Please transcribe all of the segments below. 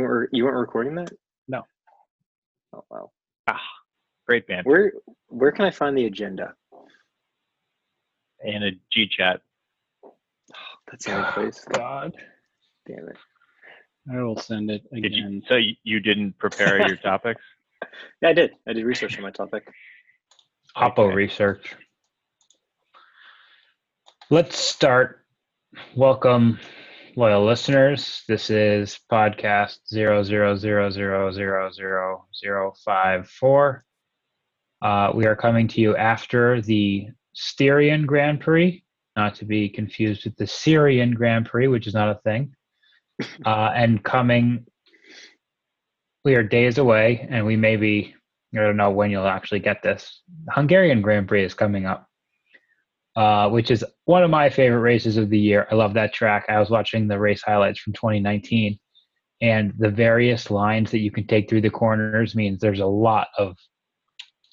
Okay. You weren't you weren't recording that? No. Oh wow. Ah, great band. Where where can I find the agenda? In a G chat. That's the only place. God. Damn it. I will send it Did you? again. So you, you didn't prepare your topics? Yeah, I did. I did research on my topic. Oppo Okay. research. Let's start. Welcome, loyal listeners. This is podcast zero zero zero zero zero zero zero five four. Uh, we are coming to you after the Styrian Grand Prix, not to be confused with the Syrian Grand Prix, which is not a thing. Uh, and coming, we are days away, and we may be I don't know when you'll actually get this. Hungarian Grand Prix is coming up, uh, which is one of my favorite races of the year. I love that track. I was watching the race highlights from 2019, and the various lines that you can take through the corners means there's a lot of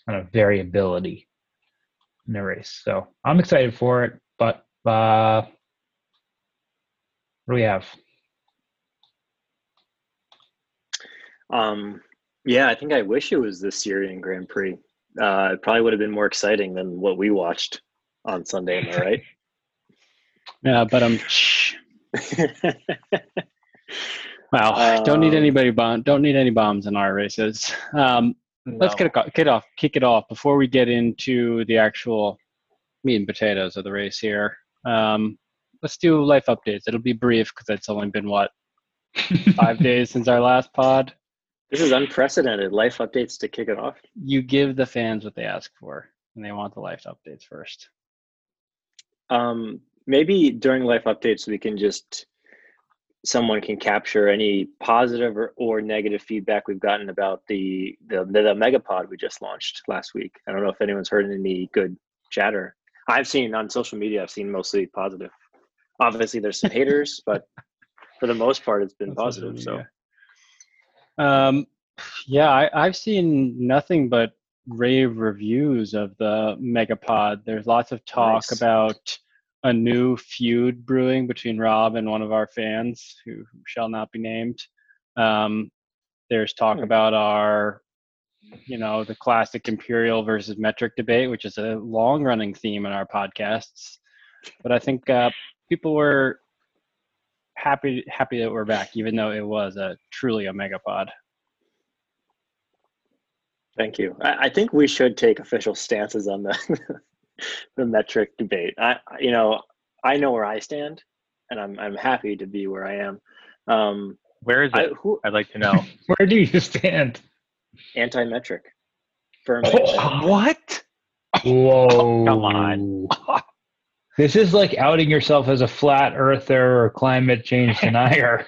kind of variability in the race. So I'm excited for it, but uh, what do we have? Um, yeah, I think I wish it was the Syrian Grand Prix. Uh, it probably would have been more exciting than what we watched on Sunday. Am I right? Yeah, but I'm. Wow. don't need Um, anybody bomb. Don't need any bombs in our races. Um, let's get it, go- get off. Kick it off before we get into the actual meat and potatoes of the race here. Um, let's do life updates. It'll be brief because it's only been what five days since our last pod. this is unprecedented. Life updates to kick it off. You give the fans what they ask for, and they want the life updates first. Um, maybe during life updates we can just someone can capture any positive or, or negative feedback we've gotten about the, the the megapod we just launched last week. I don't know if anyone's heard any good chatter. I've seen on social media. I've seen mostly positive. Obviously, there's some haters, but for the most part, it's been social positive. So. Um, yeah, I, I've seen nothing but rave reviews of the Megapod. There's lots of talk Nice. about a new feud brewing between Rob and one of our fans who, shall not be named. Um, there's talk Hmm. about our, you know, the classic imperial versus metric debate, which is a long running theme in our podcasts. But I think uh, people were happy happy that we're back, even though it was a truly a megapod. Thank you. I, I think we should take official stances on the the metric debate. I, I- you know, I know where I stand, and I'm I'm happy to be where I am. Um, Where is I, it? who I'd like to know. Where do you stand? anti-metric firm. what? Whoa! come on. This is like outing yourself as a flat earther or climate change denier.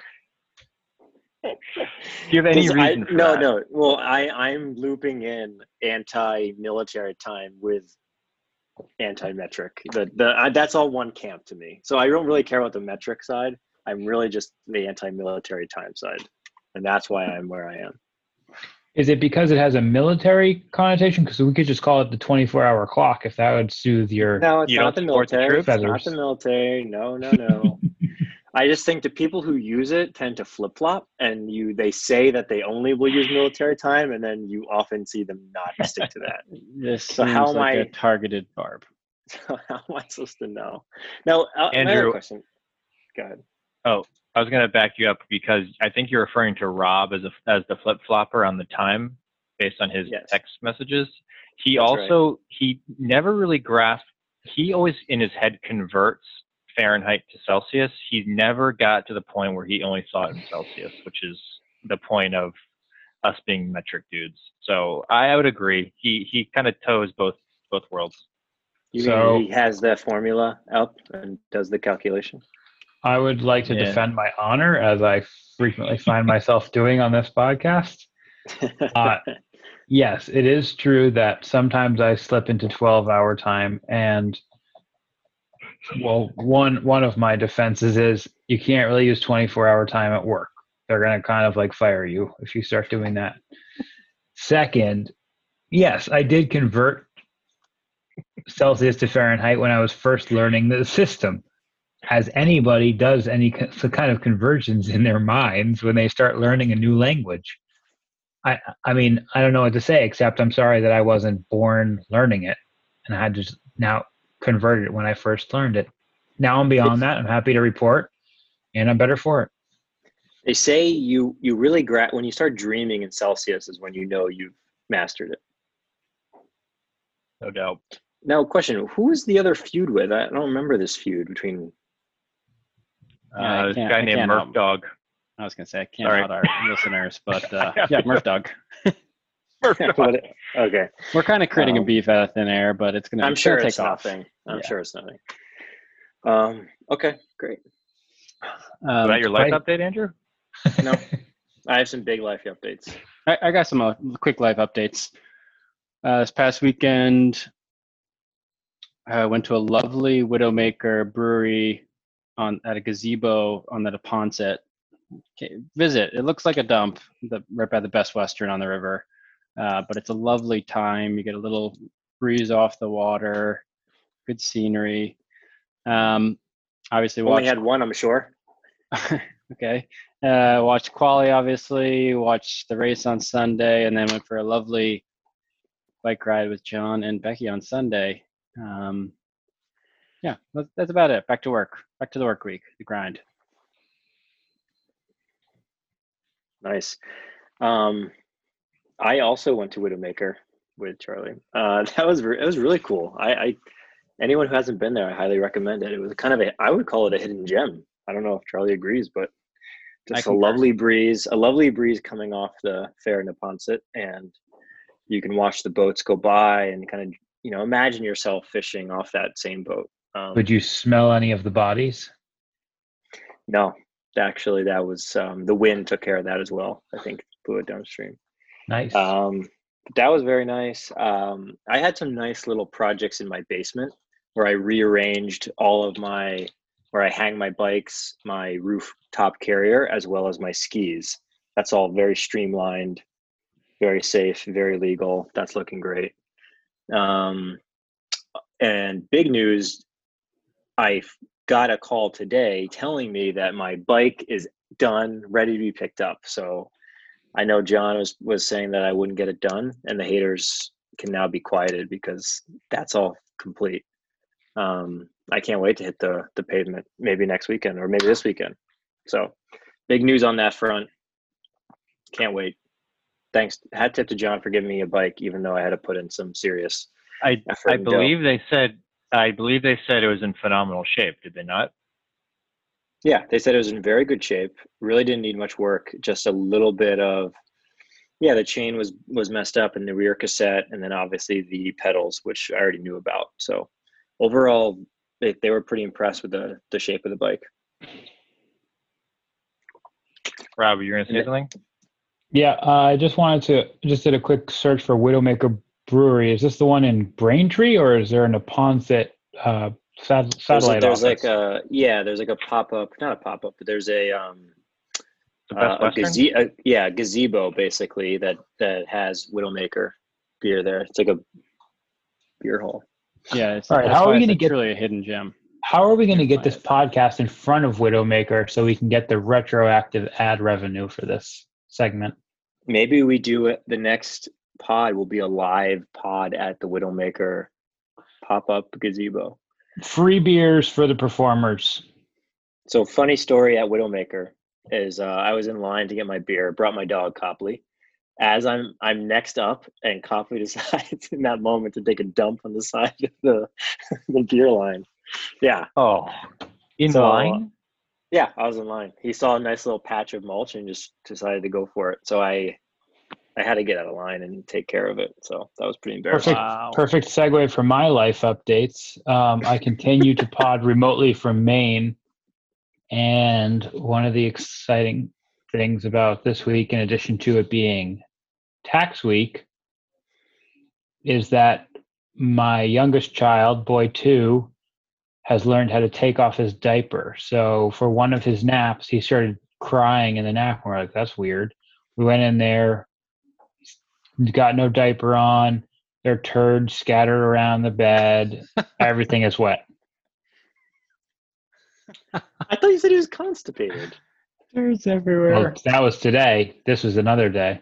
Do you have any 'Cause I- reason for no, that? no. Well, I I'm looping in anti-military time with anti-metric. The the I, that's all one camp to me. So I don't really care about the metric side. I'm really just the anti-military time side, and that's why I'm where I am. Is it because it has a military connotation? Because we could just call it the 24 hour clock if that would soothe your. No, it's You not the don't the military. troops? It's not the military. No, no, no. I just think the people who use it tend to flip flop, and you they say that they only will use military time, and then you often see them not stick to that. This So seems how am like a I- targeted barb. So how am I supposed to know? Now, uh, my other Andrew- question. Go ahead. Oh, I was going to back you up because I think you're referring to Rob as a, as the flip flopper on the time based on his Yes. text messages. He That's right. also he never really grasped. He always in his head converts Fahrenheit to Celsius. He never got to the point where he only thought in Celsius, which is the point of us being metric dudes. So I would agree. He he kind of toes both both worlds. You So- mean he has the formula up and does the calculation? I would like to Yeah. defend my honor, as I frequently find myself doing on this podcast. Uh, yes, it is true that sometimes I slip into 12 hour time and well one one of my defenses is you can't really use 24 hour time at work. They're going to kind of like fire you if you start doing that. Second, yes, I did convert Celsius to Fahrenheit when I was first learning the system. as anybody does any ki- kind of conversions in their minds when they start learning a new language. I I mean I don't know what to say except I'm sorry that I wasn't born learning it and I had to now convert it when I first learned it. Now I'm beyond that. I'm happy to report, and I'm better for it. They say you you really gra- when you start dreaming in Celsius is when you know you've mastered it. No doubt. Now, question: Who is the other feud with? I don't remember this feud between. Yeah, Uh, this guy named can't Murph help- Dog. I was gonna say I can't Sorry. out our listeners, but uh, yeah, Murph Dog. What- okay, We're kind of creating a Um, beef out of thin air, but it's gonna. I'm sure gonna it's off. nothing. I'm Yeah. sure it's nothing. Um. Okay. Great. Um, Was that your life right. update, Andrew? No, I have some big life updates. I, I got some uh, quick life updates. Uh, this past weekend, I went to a lovely Widowmaker brewery on at a gazebo on the Neponset. Okay, visit. It looks like a dump, the, right by the Best Western on the river, uh, but it's a lovely time. You get a little breeze off the water, good scenery. Um, obviously, Only watched had one, I'm sure. okay. Uh, watched quali, obviously. Watched the race on Sunday, and then went for a lovely bike ride with John and Becky on Sunday. Um, yeah, that's, that's about it. Back to work. Back to the work week. The grind. Nice. Um, I also went to Widowmaker with Charlie. Uh, that was re- it was really cool. I, I anyone who hasn't been there, I highly recommend it. It was kind of a I would call it a hidden gem. I don't know if Charlie agrees, but just a lovely breeze, a lovely breeze coming off the fair Neponset, and you can watch the boats go by and kind of you know imagine yourself fishing off that same boat. Um, Would you smell any of the bodies? No, actually, that was um, the wind took care of that as well. I think blew it downstream. Nice. Um, that was very nice. Um, I had some nice little projects in my basement where I rearranged all of my where I hang my bikes, my rooftop carrier, as well as my skis. That's all very streamlined, very safe, very legal. That's looking great. Um, and big news, I got a call today telling me that my bike is done, ready to be picked up. So I know John was, was saying that I wouldn't get it done, and the haters can now be quieted because that's all complete. Um, I can't wait to hit the the pavement maybe next weekend or maybe this weekend. So big news on that front. Can't wait. Thanks. Hat tip to John for giving me a bike, even though I had to put in some serious I. I believe they said I believe they said it was in phenomenal shape. Did they not? Yeah, they said it was in very good shape. Really didn't need much work. Just a little bit of, yeah, the chain was was messed up in the rear cassette, and then obviously the pedals, which I already knew about. So overall, they, they were pretty impressed with the the shape of the bike. Rob, you're gonna say Yeah. something? yeah, uh, I just wanted to just did a quick search for Widowmaker Brewery. Is this the one in Braintree, or is there an Neponset uh, sat- There's, satellite there's like a yeah, there's like a pop up, not a pop up, but there's a um uh, a Western? gaze- a, yeah gazebo basically that that has Widowmaker beer there. It's like a beer hall. Yeah. It's, All right, how are we gonna get- truly a hidden gem? How are we going to get this podcast in front of Widowmaker so we can get the retroactive ad revenue for this segment? Maybe we do it. The next pod will be a live pod at the Widowmaker pop up gazebo. Free beers for the performers. So, funny story at Widowmaker is uh, I was in line to get my beer, brought my dog Copley. As I'm I'm next up, and Copley decides in that moment to take a dump on the side of the the beer line. Yeah, Oh, in So, line. yeah, I was in line. He saw a nice little patch of mulch and just decided to go for it. So I I had to get out of line and take care of it. So that was pretty embarrassing. Perfect. Wow. Perfect segue for my life updates. Um, I continue to pod remotely from Maine. And one of the exciting things about this week, in addition to it being tax week, is that my youngest child, boy two, has learned how to take off his diaper. So for one of his naps, he started crying in the nap. We're like, that's weird. We went in there, he's got no diaper on. There are turds scattered around the bed. Everything is wet. I thought you said he was constipated. Turds everywhere. Well, that was today. This was another day.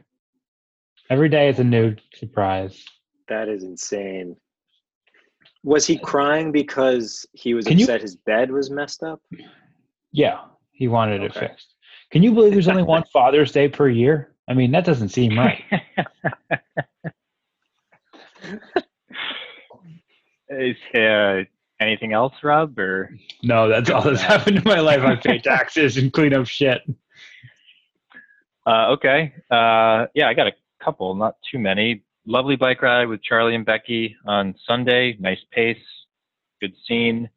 Every day is a new surprise. That is insane. Was he crying because he was Can you- upset his bed was messed up? Yeah, he wanted it fixed. Can you believe there's only one Father's Day per year? I mean, that doesn't seem right. Is uh, anything else, Rob? Or No, that's all that's happened in my life. I pay taxes and clean up shit. uh, okay, uh, yeah, I got a couple, not too many. Lovely bike ride with Charlie and Becky on Sunday. Nice pace, good scene.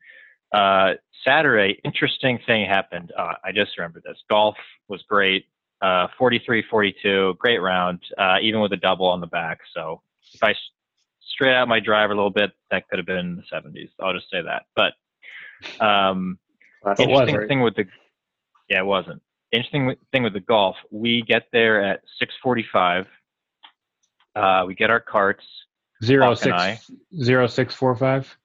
Uh, Saturday, interesting thing happened. Uh, I just remembered this. Golf was great. Uh, 43-42, great round, uh, even with a double on the back. So if i straight out my driver a little bit, that could have been in the 70s. I'll just say that. But um, Classic It wasn't. interesting thing with the yeah, it wasn't. Interesting thing with the golf. We get there at 6:45. Uh, we get our carts. Zero Hawk and I. six zero six four five.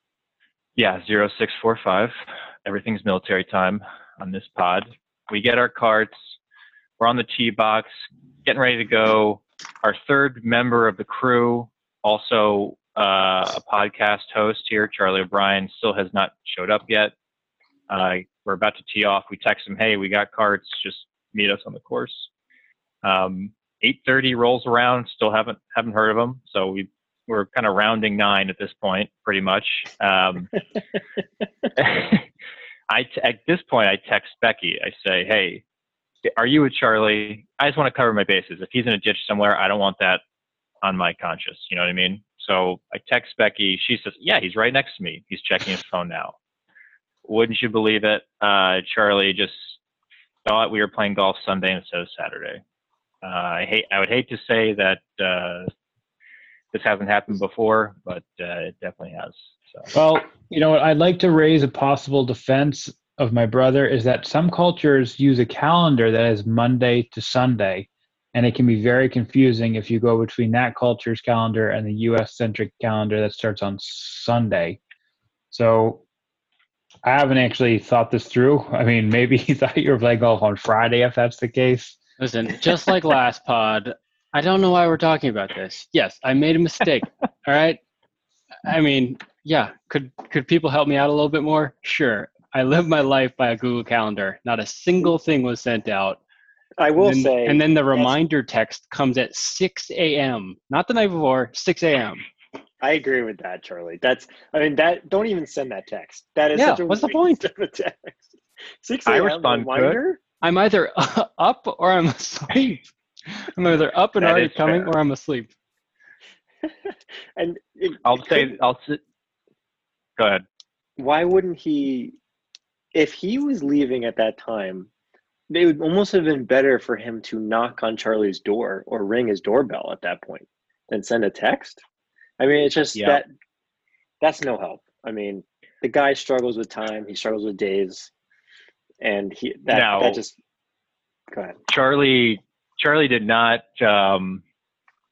Yeah, 0645. Everything's military time on this pod. We get our carts. We're on the tee box, getting ready to go. Our third member of the crew, also uh, a podcast host here, Charlie O'Brien, still has not showed up yet. Uh, we're about to tee off. We text him, "Hey, we got carts. Just meet us on the course." Um, 8:30 rolls around. Still haven't haven't heard of him. So we we're kind of rounding nine at this point, pretty much. Um, I t- at this point I text Becky. I say, "Hey, are you with Charlie? I just want to cover my bases. If he's in a ditch somewhere, I don't want that on my conscience. You know what I mean?" So I text Becky. She says, "Yeah, he's right next to me. He's checking his phone now." Wouldn't you believe it? Uh, Charlie just thought we were playing golf Sunday instead of Saturday. Uh, I hate. I would hate to say that uh, this hasn't happened before, but uh, it definitely has. So. Well, you know what? I'd like to raise a possible defense of my brother is that some cultures use a calendar that is Monday to Sunday, and it can be very confusing if you go between that culture's calendar and the U.S. centric calendar that starts on Sunday. So I haven't actually thought this through. I mean, maybe he thought you were playing golf on Friday if that's the case. Listen, just like last pod, I don't know why we're talking about this. Yes, I made a mistake. all right. I mean, yeah. Could could people help me out a little bit more? Sure. I live my life by a Google Calendar. Not a single thing was sent out. I will and then, say, and then the that's- reminder text comes at 6 a.m. Not the night before, 6 a.m. I agree with that, Charlie. That's, I mean, that. Don't even send that text. That is Yeah, such a what's the point? of a text. Six I a.m. respond good. reminder. I'm either up or I'm asleep. I'm either up and That already coming fair. or I'm asleep. and it, I'll it say. I'll sit. Go ahead. why wouldn't he? If he was leaving at that time, it would almost have been better for him to knock on Charlie's door or ring his doorbell at that point than send a text. I mean, it's just Yeah. that that's no help. I mean, the guy struggles with time. He struggles with days, and he that Now- that just go ahead. Charlie Charlie did not um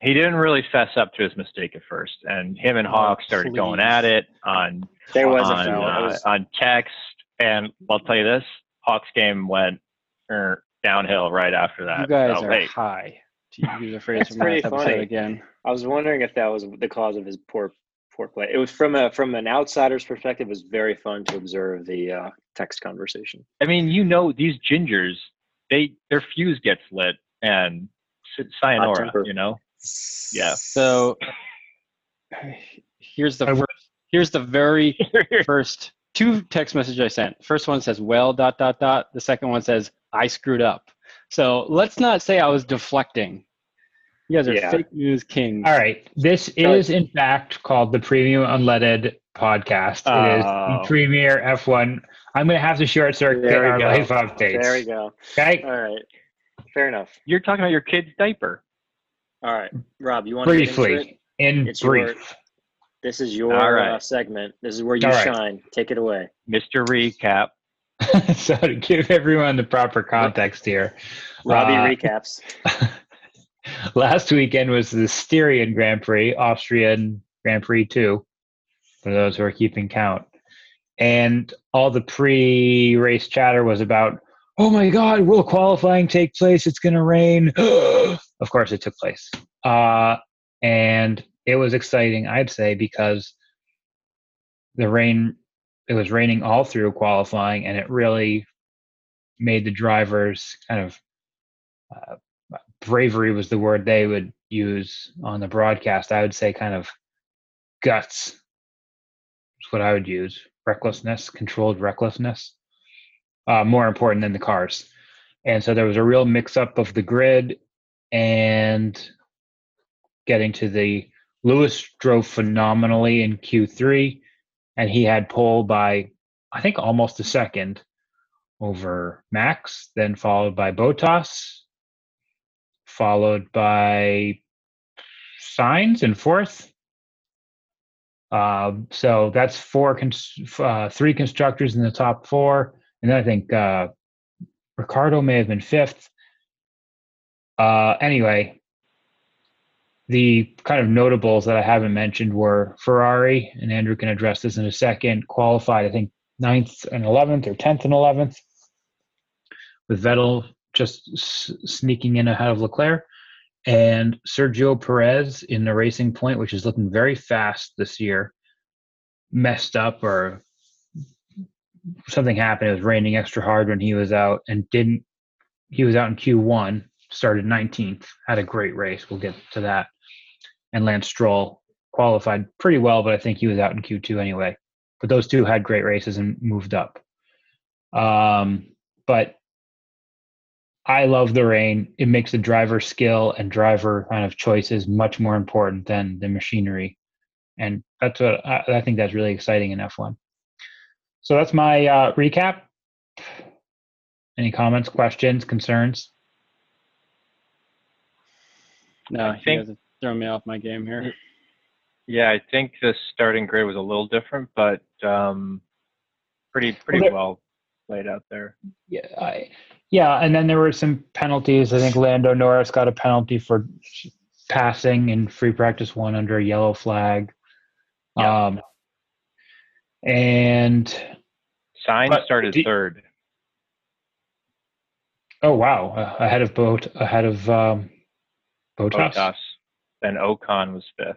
he didn't really fess up to his mistake at first and him and Oh, Hawk started going at it on There was a on, foul. Uh, was- on text and I'll tell you this Hawks game went er, downhill right after that You guys So, are hey, high. To use a phrase That's from last pretty episode funny. again. I was wondering if that was the cause of his poor poor play. It was from a from an outsider's perspective. It was very fun to observe the uh, text conversation. I mean you know these gingers they their fuse gets lit and s- sayonara you know Yeah. So here's the first. Here's the very first two text messages I sent. First one says "well" dot dot dot. The second one says "I screwed up." So let's not say I was deflecting. You guys are Yeah. fake news kings. All right. This is, in fact, called the Premium Unleaded Podcast. it is Oh. the premier F1. I'm going to have to short circuit There we our go. life updates. There we go. Okay. All right, fair enough. you're talking about your kid's diaper All right, Rob, you want to Briefly, in It's your- brief. This is your All right. uh, segment. This is where you All right. shine. Take it away. Mr. Recap so, to give everyone the proper context here, Robbie Uh, recaps. last weekend was the Styrian Grand Prix, Austrian Grand Prix 2, for those who are keeping count. and all the pre-race chatter was about, "Oh my God, will qualifying take place? It's going to rain." of course, it took place, uh, and it was exciting. I'd say because the rain, it was raining all through qualifying, and it really made the drivers kind of uh, bravery was the word they would use on the broadcast. I would say kind of guts is what I would use. Recklessness, controlled recklessness, uh, more important than the cars. And so there was a real mix up of the grid and getting to the Lewis drove phenomenally in Q3 and he had pole by I think almost a second over Max, then followed by Bottas, followed by Sainz in fourth. Uh, so that's four, cons- uh, three constructors in the top four, and then I think uh, Ricciardo may have been fifth. Uh, anyway, the kind of notables that I haven't mentioned were Ferrari, and Andrew can address this in a second. Qualified, I think ninth and eleventh, or tenth and eleventh, with Vettel just s- sneaking in ahead of Leclerc, and Sergio Perez in the Racing Point, which is looking very fast this year, messed up or something happened. It was raining extra hard when he was out, and didn't. He was out in Q1, started 19th, had a great race. We'll get to that. And Lance Stroll qualified pretty well, but I think he was out in Q2 anyway. But those two had great races and moved up. Um, but I love the rain. It makes the driver skill and driver kind of choices much more important than the machinery, and that's what I, I think that's really exciting in F1. So that's my uh, recap. Any comments, questions, concerns? No, I you think- guys have thrown me off my game here. Yeah, I think the starting grid was a little different, but um, pretty pretty there- well laid out there. Yeah, I, yeah, and then there were some penalties. I think Lando Norris got a penalty for passing in free practice one under a yellow flag. Yeah. Um, and Sainz started do- third. oh wow, uh, ahead of boat, ahead of um, Bottas. Bottas. Then Ocon was fifth.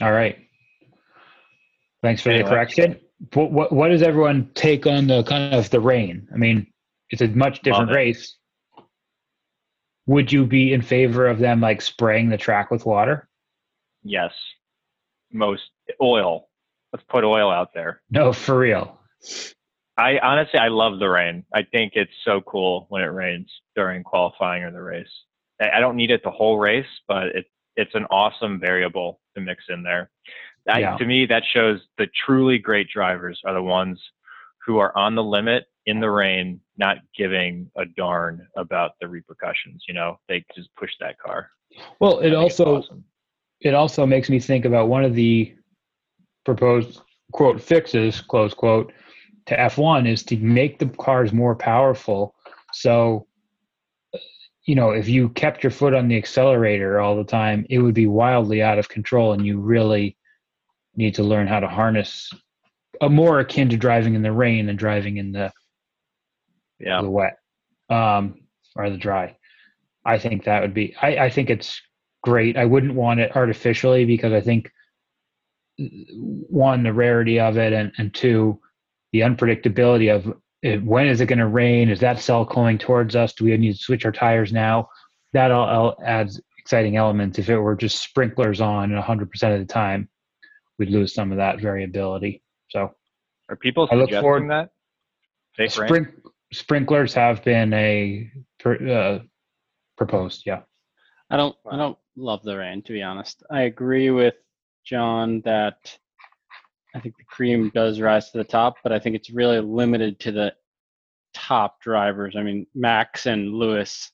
All right. Thanks for Anyway. the correction. What, what what does everyone take on the kind of the rain? I mean, it's a much different race. Would you be in favor of them like spraying the track with water? Yes. Most oil. Let's put oil out there. No, for real. I honestly I love the rain. I think it's so cool when it rains during qualifying or the race. I don't need it the whole race, but it it's an awesome variable to mix in there. I, Yeah. To me, that shows the truly great drivers are the ones who are on the limit in the rain, not giving a darn about the repercussions. You know, they just push that car. Well, it also awesome. it also makes me think about one of the proposed quote fixes close quote to F1 is to make the cars more powerful. So, you know, if you kept your foot on the accelerator all the time, it would be wildly out of control, and you really need to learn how to harness. A more akin to driving in the rain than driving in the yeah. the wet um, or the dry. I think that would be. I, I think it's great. I wouldn't want it artificially because I think one the rarity of it, and and two the unpredictability of it, when is it going to rain? Is that cell coming towards us? Do we need to switch our tires now? That all, all adds exciting elements. If it were just sprinklers on 100% of the time, we'd lose some of that variability. So Are people I look suggesting forward- that? Fake rain? Sprink, sprinklers have been a pr- uh, proposed. Yeah. I don't I don't love the rain to be honest. I agree with John that I think the cream does rise to the top, but I think it's really limited to the top drivers. I mean, Max and Lewis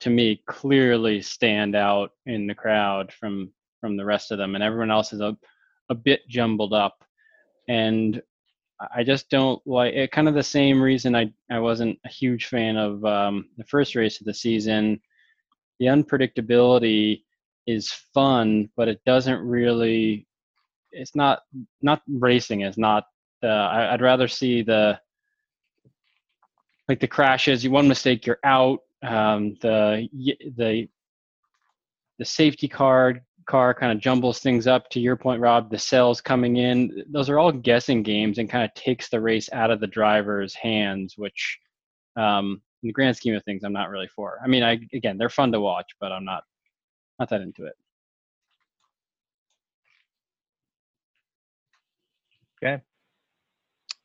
to me clearly stand out in the crowd from from the rest of them and everyone else is a a bit jumbled up. And I just don't like it. Kind of the same reason I, I wasn't a huge fan of um, the first race of the season the unpredictability is fun, but it doesn't really. It's not not racing is not The I, I'd rather see the like the crashes. You one mistake, you're out. Um, the the the safety card car kind of jumbles things up. To your point, Rob, the cells coming in. Those are all guessing games and kind of takes the race out of the driver's hands, which um, in the grand scheme of things, I'm not really for. I mean, I again, they're fun to watch, but I'm not not that into it. Okay.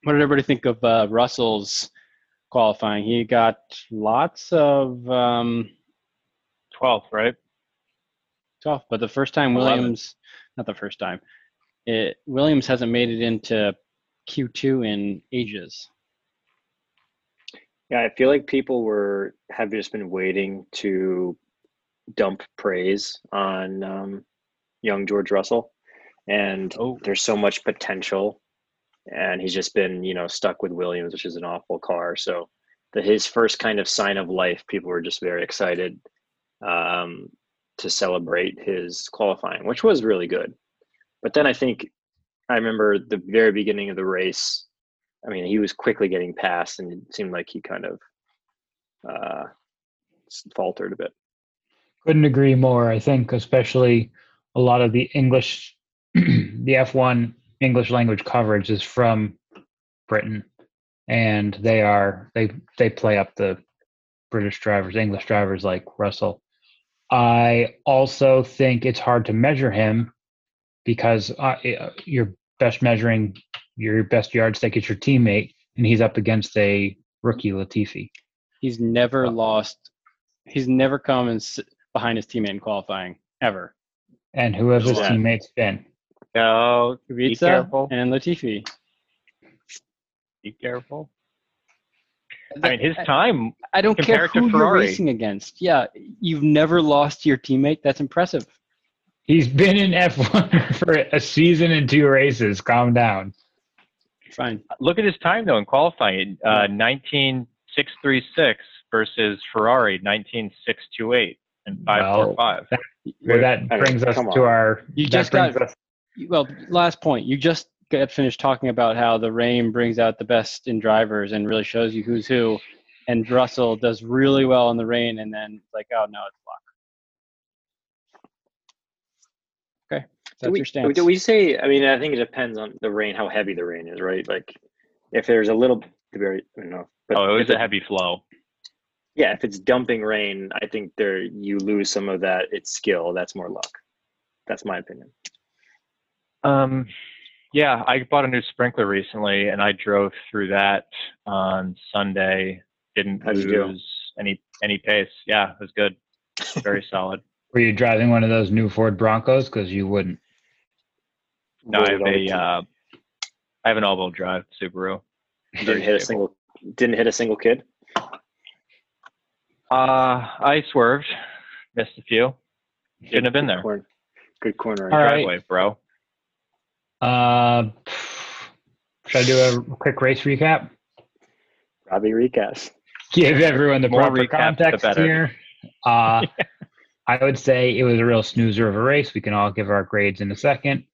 What did everybody think of uh, Russell's qualifying? He got lots of um, 12th, right? 12, but the first time 11. Williams, not the first time, it, Williams hasn't made it into Q2 in ages. Yeah, I feel like people were have just been waiting to dump praise on um, young George Russell, and Oh. there's so much potential, and he's just been you know stuck with Williams, which is an awful car. So the his first kind of sign of life, people were just very excited um, to celebrate his qualifying, which was really good. But then I think I remember the very beginning of the race. I mean, he was quickly getting past, and it seemed like he kind of uh, faltered a bit. Couldn't agree more. I think, especially a lot of the English, the F1 English language coverage is from Britain, and they are they they play up the British drivers, English drivers like Russell. I also think it's hard to measure him because uh, your best measuring your best yardstick is your teammate, and he's up against a rookie Latifi. He's never lost. He's never come and s- behind his teammate in qualifying ever. And who have his Yeah. teammates been? No, Kubica and Latifi. be careful. I mean, his time, I don't care who you're racing against. Yeah, you've never lost to your teammate. That's impressive. He's been in F1 for a season and two races. Calm down. Fine. look at his time though in qualifying. Uh, 19636 versus Ferrari 19628 and 545. Well, that I mean, brings us to our. You just got- us- Well, last point. You just got finished talking about how the rain brings out the best in drivers and really shows you who's who. And Russell does really well in the rain, and then it's like, oh no, it's luck. Okay, that's do we, your stance. Do we say? I mean, I think it depends on the rain, how heavy the rain is, right? Like, if there's a little, very, I don't know. But Oh, it was a heavy flow. Yeah, if it's dumping rain, I think there you lose some of that. It's skill. That's more luck. That's my opinion. Um, yeah, I bought a new sprinkler recently, and I drove through that on Sunday. Didn't How'd lose any any pace. Yeah, it was good. Very solid. Were you driving one of those new Ford Broncos? Because you wouldn't. No, I have Rolled a uh, I have an all-wheel drive Subaru. didn't very hit a stable. single. Didn't hit a single kid. Uh, I swerved, missed a few. Shouldn't have been there. Corn, good corner. All right. Driveway, bro. Uh, should I do a quick race recap? Robbie Recast. Give everyone the More proper recap, context better. here. Uh, I would say it was a real snoozer of a race. We can all give our grades in a second.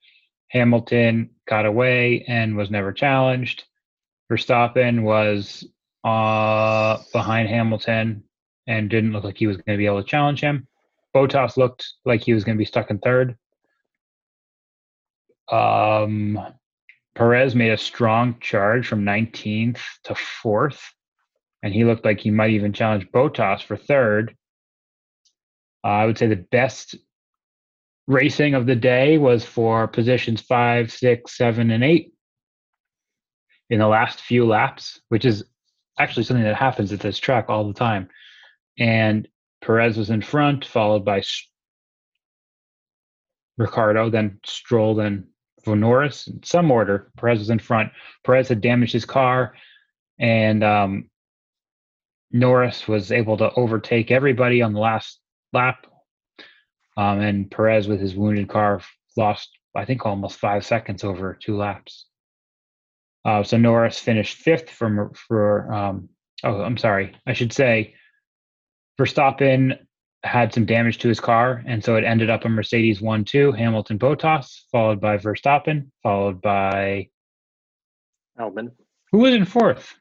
Hamilton got away and was never challenged. Verstappen was uh, behind Hamilton and didn't look like he was going to be able to challenge him. Bottas looked like he was going to be stuck in third. Um, Perez made a strong charge from 19th to fourth, and he looked like he might even challenge Bottas for third. Uh, I would say the best racing of the day was for positions five, six, seven, and eight in the last few laps, which is actually something that happens at this track all the time. And Perez was in front, followed by Ricciardo, then Stroll, then Norris. In some order, Perez was in front. Perez had damaged his car, and um, Norris was able to overtake everybody on the last lap. Um, and Perez, with his wounded car, lost, I think, almost five seconds over two laps. Uh, so Norris finished fifth for for. Um, oh, I'm sorry. I should say Verstappen had some damage to his car, and so it ended up a Mercedes one-two Hamilton Bottas, followed by Verstappen, followed by Albon. Who was in fourth?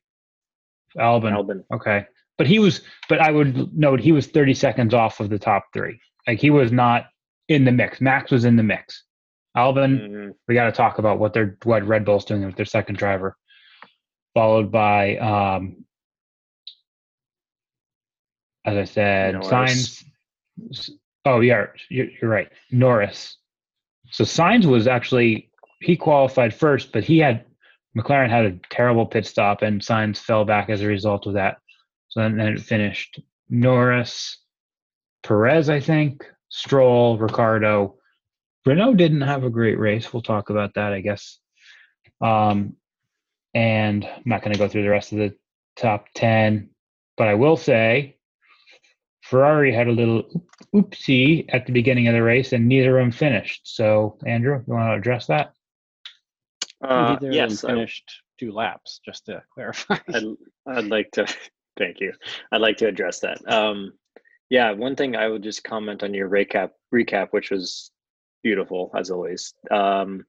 Albon. Albon. Okay. But he was, but I would note he was 30 seconds off of the top three. Like he was not in the mix. Max was in the mix. Albon, Mhm. we got to talk about what they're, what Red Bull's doing with their second driver, followed by, um, as I said, Norris. Sainz. Oh, yeah, you're, you're right. Norris. So Sainz was actually, he qualified first, but he had, McLaren had a terrible pit stop and Sainz fell back as a result of that. So then, then it finished Norris, Perez, I think, Stroll, Ricciardo. Renault didn't have a great race. We'll talk about that, I guess. Um, and I'm not going to go through the rest of the top 10, but I will say Ferrari had a little oopsie at the beginning of the race and neither of them finished. So, Andrew, you want to address that? Uh, Neither of yes, them I, finished two laps, just to clarify. I'd, I'd like to. Thank you. I'd like to address that. Um, yeah, one thing I would just comment on your recap, recap, which was beautiful as always. Um,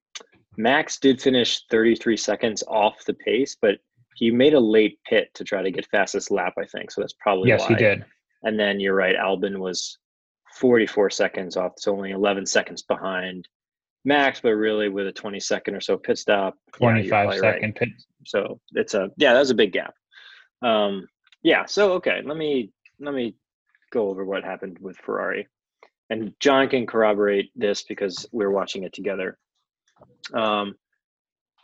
Max did finish 33 seconds off the pace, but he made a late pit to try to get fastest lap. I think so. That's probably yes, why. he did. And then you're right. Albon was 44 seconds off. It's only 11 seconds behind Max, but really with a 20 second or so pit stop. yeah, you're 25 probably right. pit. So it's a yeah, that was a big gap. Um, yeah. So okay, let me let me go over what happened with Ferrari, and John can corroborate this because we're watching it together. Um,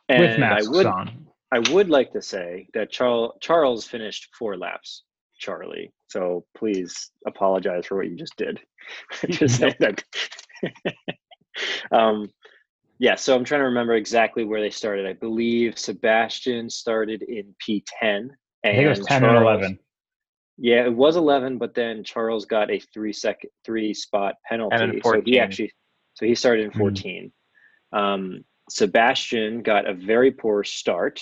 and with masks I would on. I would like to say that Charles Charles finished four laps. Charlie, so please apologize for what you just did. just say that. um, yeah, so I'm trying to remember exactly where they started. I believe Sebastian started in P10. And I think it was 10 Charles, or 11. Yeah, it was 11, but then Charles got a three second, three spot penalty. So he actually, so he started in Mhm. 14. Um, Sebastian got a very poor start,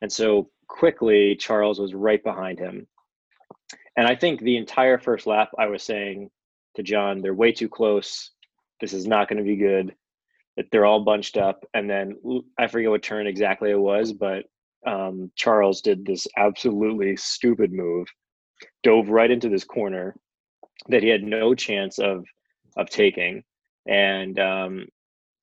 and so quickly Charles was right behind him. And I think the entire first lap, I was saying to John, they're way too close. This is not going to be good. That they're all bunched up, and then I forget what turn exactly it was, but um, Charles did this absolutely stupid move, dove right into this corner that he had no chance of of taking, and um,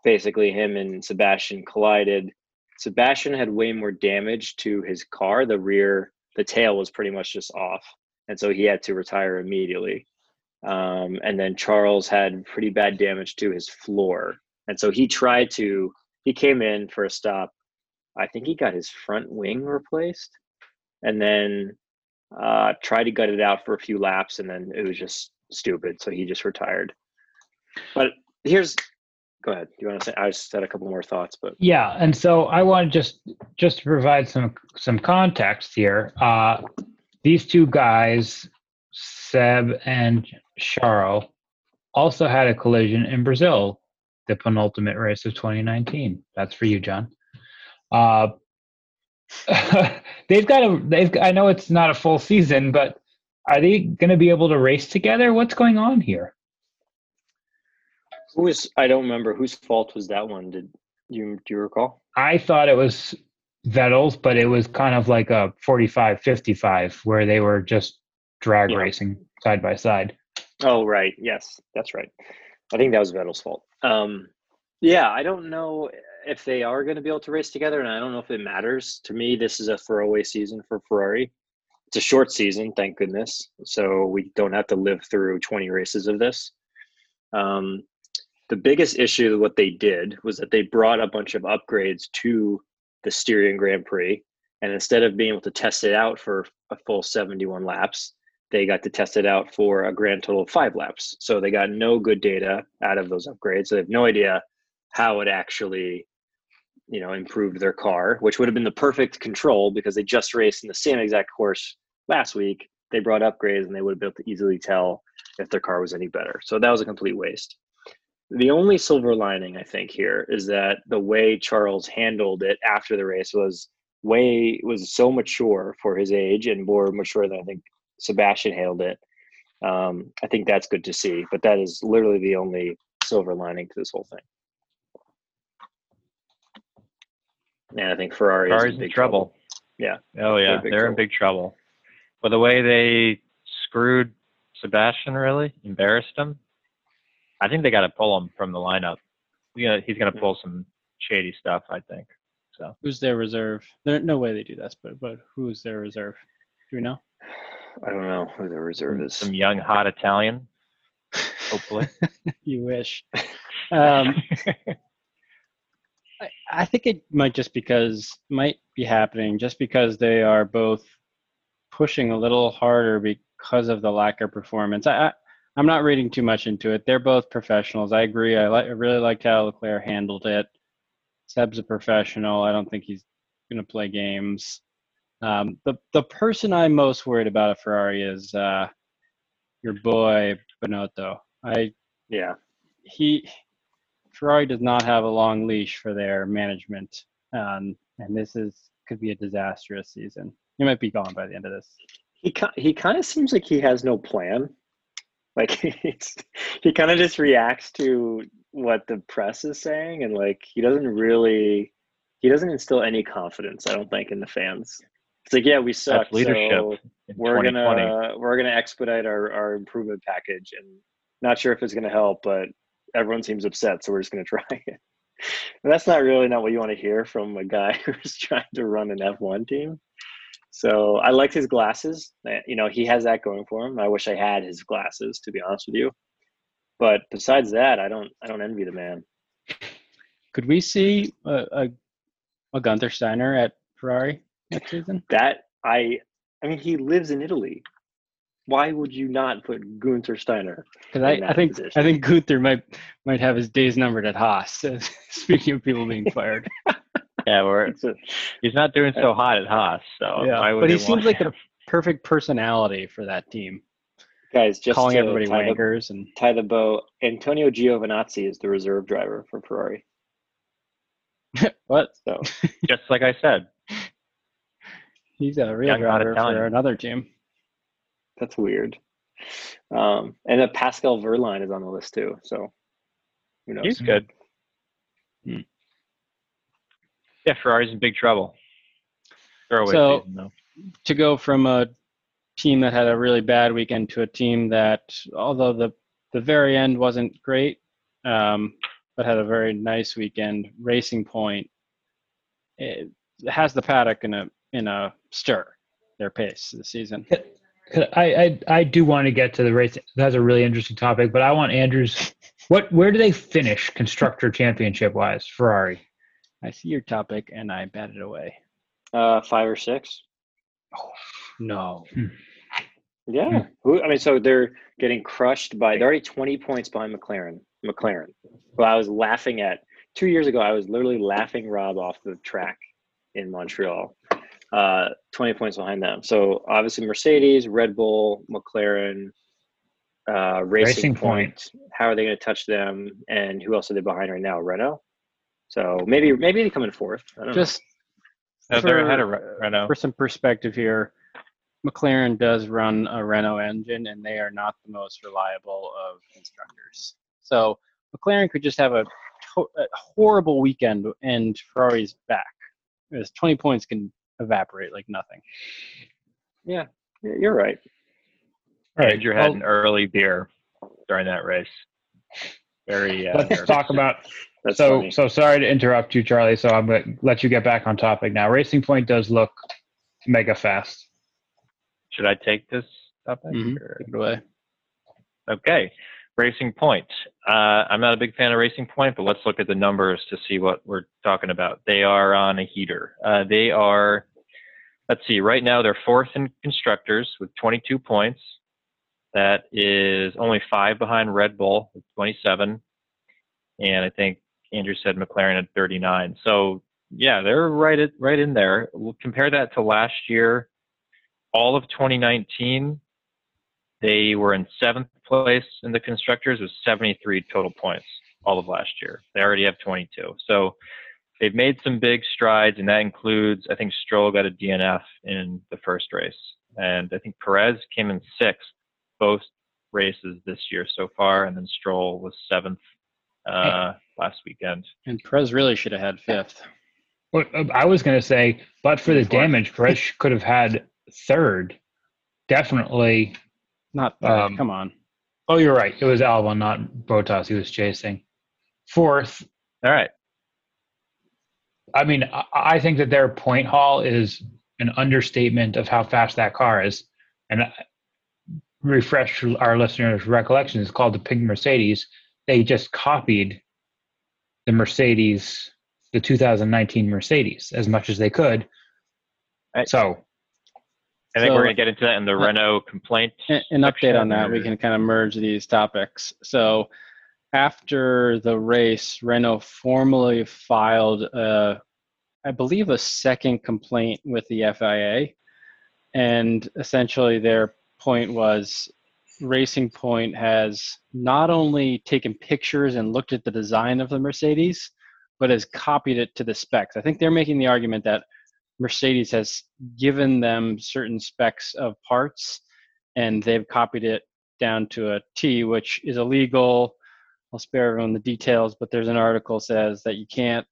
basically him and Sebastian collided. Sebastian had way more damage to his car. The rear, the tail was pretty much just off, and so he had to retire immediately. Um, and then Charles had pretty bad damage to his floor, and so he tried to. He came in for a stop. I think he got his front wing replaced, and then uh, tried to gut it out for a few laps, and then it was just stupid. So he just retired. But here's, go ahead. Do you want to say? I just had a couple more thoughts, but Yeah, and so I want to just just to provide some some context here. Uh, these two guys, Seb and Charles, also had a collision in Brazil, the penultimate race of 2019. That's for you, John. Uh, they've got a. They've. I know it's not a full season, but are they going to be able to race together? What's going on here? Who is? I don't remember whose fault was that one. Did you do you recall? I thought it was Vettel's, but it was kind of like a 45 55 where they were just drag Yeah. racing side by side. Oh, right. Yes, that's right. I think that was Vettel's fault. Um, yeah, I don't know if they are going to be able to race together, and I don't know if it matters. To me, this is a throwaway season for Ferrari. It's a short season, thank goodness. So we don't have to live through 20 races of this. Um, the biggest issue what they did was that they brought a bunch of upgrades to the Styrian Grand Prix. And instead of being able to test it out for a full 71 laps, they got to test it out for a grand total of five laps. So they got no good data out of those upgrades. So they have no idea how it actually, you know, improved their car, which would have been the perfect control because they just raced in the same exact course last week. They brought upgrades and they would have been able to easily tell if their car was any better. So that was a complete waste. The only silver lining I think here is that the way Charles handled it after the race was way was so mature for his age and more mature than I think Sebastian handled it. Um, I think that's good to see, but that is literally the only silver lining to this whole thing. And I think Ferrari Ferrari's is in big trouble. Yeah. Oh yeah, They're they're in big trouble. But the way they screwed Sebastian really embarrassed him. I think they got to pull him from the lineup. You know, he's going to pull some shady stuff. I think. So Who's their reserve? There, no way they do this, but but who's their reserve? Do we know? I don't know who the reserve is. some young hot Italian, hopefully. you wish. Um, I, I think it might just because might be happening just because they are both pushing a little harder because of the lack of performance. I, I I'm not reading too much into it. They're both professionals. I agree. I like I really liked how Leclerc handled it. Seb's a professional. I don't think he's going to play games. Um, the the person I'm most worried about at Ferrari is uh, your boy Binotto. I yeah. he Ferrari does not have a long leash for their management, um, and this is could be a disastrous season. He might be gone by the end of this. He he kind of seems like he has no plan. Like it's, he kind of just reacts to what the press is saying, and like he doesn't really he doesn't instill any confidence. I don't think in the fans. It's like yeah, we suck. That's leadership. So we're gonna we're gonna expedite our our improvement package, and not sure if it's gonna help, but everyone seems upset, so we're just gonna try it. And that's not really not what you want to hear from a guy who's trying to run an F1 team. So I liked his glasses. Uh, You know, he has that going for him. I wish I had his glasses, to be honest with you. But besides that, I don't I don't envy the man. Could we see a, a, a Gunther Steiner at Ferrari next season? That I I mean, he lives in Italy. Why would you not put Gunther Steiner? Because I, I think position. I think Gunther might might have his days numbered at Haas. Speaking of people being fired, yeah, we're, It's a- he's not doing so hot at Haas. So Yeah, why would but he seems like him? a perfect personality for that team. guys, just calling to everybody tie the, wankers and tie the bow. Antonio Giovinazzi is the reserve driver for Ferrari. what? So just like I said. He's a real Young, driver for another team. that's weird. Um, and then Pascal Wehrlein is on the list too. So who knows? He's good. Hmm. Yeah, Ferrari's in big trouble. Throwaway So- season though. to go from a team that had a really bad weekend to a team that, although the the very end wasn't great, um, but had a very nice weekend. Racing Point it has the paddock in a in a stir. Their pace this season. I, I I do want to get to the race. That's a really interesting topic, but I want Andrews. What? Where do they finish constructor championship wise? Ferrari. I see your topic and I bat it away. Uh, five or six. No, Yeah. Who? I mean, so they're getting crushed by. They're already twenty points behind McLaren. McLaren. Well, I was laughing at two years ago. I was literally laughing Rob off the track in Montreal. Uh, twenty points behind them. So obviously Mercedes, Red Bull, McLaren, uh, Racing, Racing Point. How are they going to touch them? And who else are they behind right now? Renault. So maybe maybe they come in fourth. I don't just No, they're ahead for- of Renault. for some perspective here, McLaren does run a Renault engine, and they are not the most reliable of constructors. So McLaren could just have a, to- a horrible weekend, and Ferrari's back. Because 20 points can evaporate like nothing. know. Yeah, you're right. All right. Andrew well, had an early beer during that race. Very. Uh, let's nervous. talk about That's so funny. so sorry to interrupt you, Charlie. So I'm gonna let you get back on topic now. Racing Point does look mega fast. Should I take this topic? Mhm. or- Take it away. Okay. Racing Point. Uh, I'm not a big fan of Racing Point, but let's look at the numbers to see what we're talking about. They are on a heater. Uh, they are, let's see, right now they're fourth in constructors with 22 points. That is only five behind Red Bull with 27. And I think Andrew said McLaren at 39. So yeah, they're right at, right in there. We'll compare that to last year. All of 2019, they were in seventh place in the constructors with 73 total points all of last year. They already have 22. So they've made some big strides, and that includes, I think Stroll got a DNF in the first race. And I think Perez came in sixth both races this year so far, and then Stroll was seventh uh, last weekend. And Perez really should have had fifth. Well, uh, I was going to say, but for the Fourth. damage, Perez could have had third. Definitely. Not third. Um, Come on. Oh, you're right. It was Albon, not Bottas. He was chasing. Fourth. All right. I mean, I, I think that their point haul is an understatement of how fast that car is. And I- refresh our listeners' recollection. It's called the Pink Mercedes. They just copied the Mercedes, the 2019 Mercedes, as much as they could. Right. So I think So- we're going to get into that in the Uh, Renault complaint. An an update on section, that. We can kind of merge these topics. So after the race, Renault formally filed, a, I believe, a second complaint with the FIA. And essentially, their point was Racing Point has not only taken pictures and looked at the design of the Mercedes, but has copied it to the specs. I think they're making the argument that Mercedes has given them certain specs of parts and they've copied it down to a T, which is illegal. I'll spare everyone the details, but there's an article says that you can't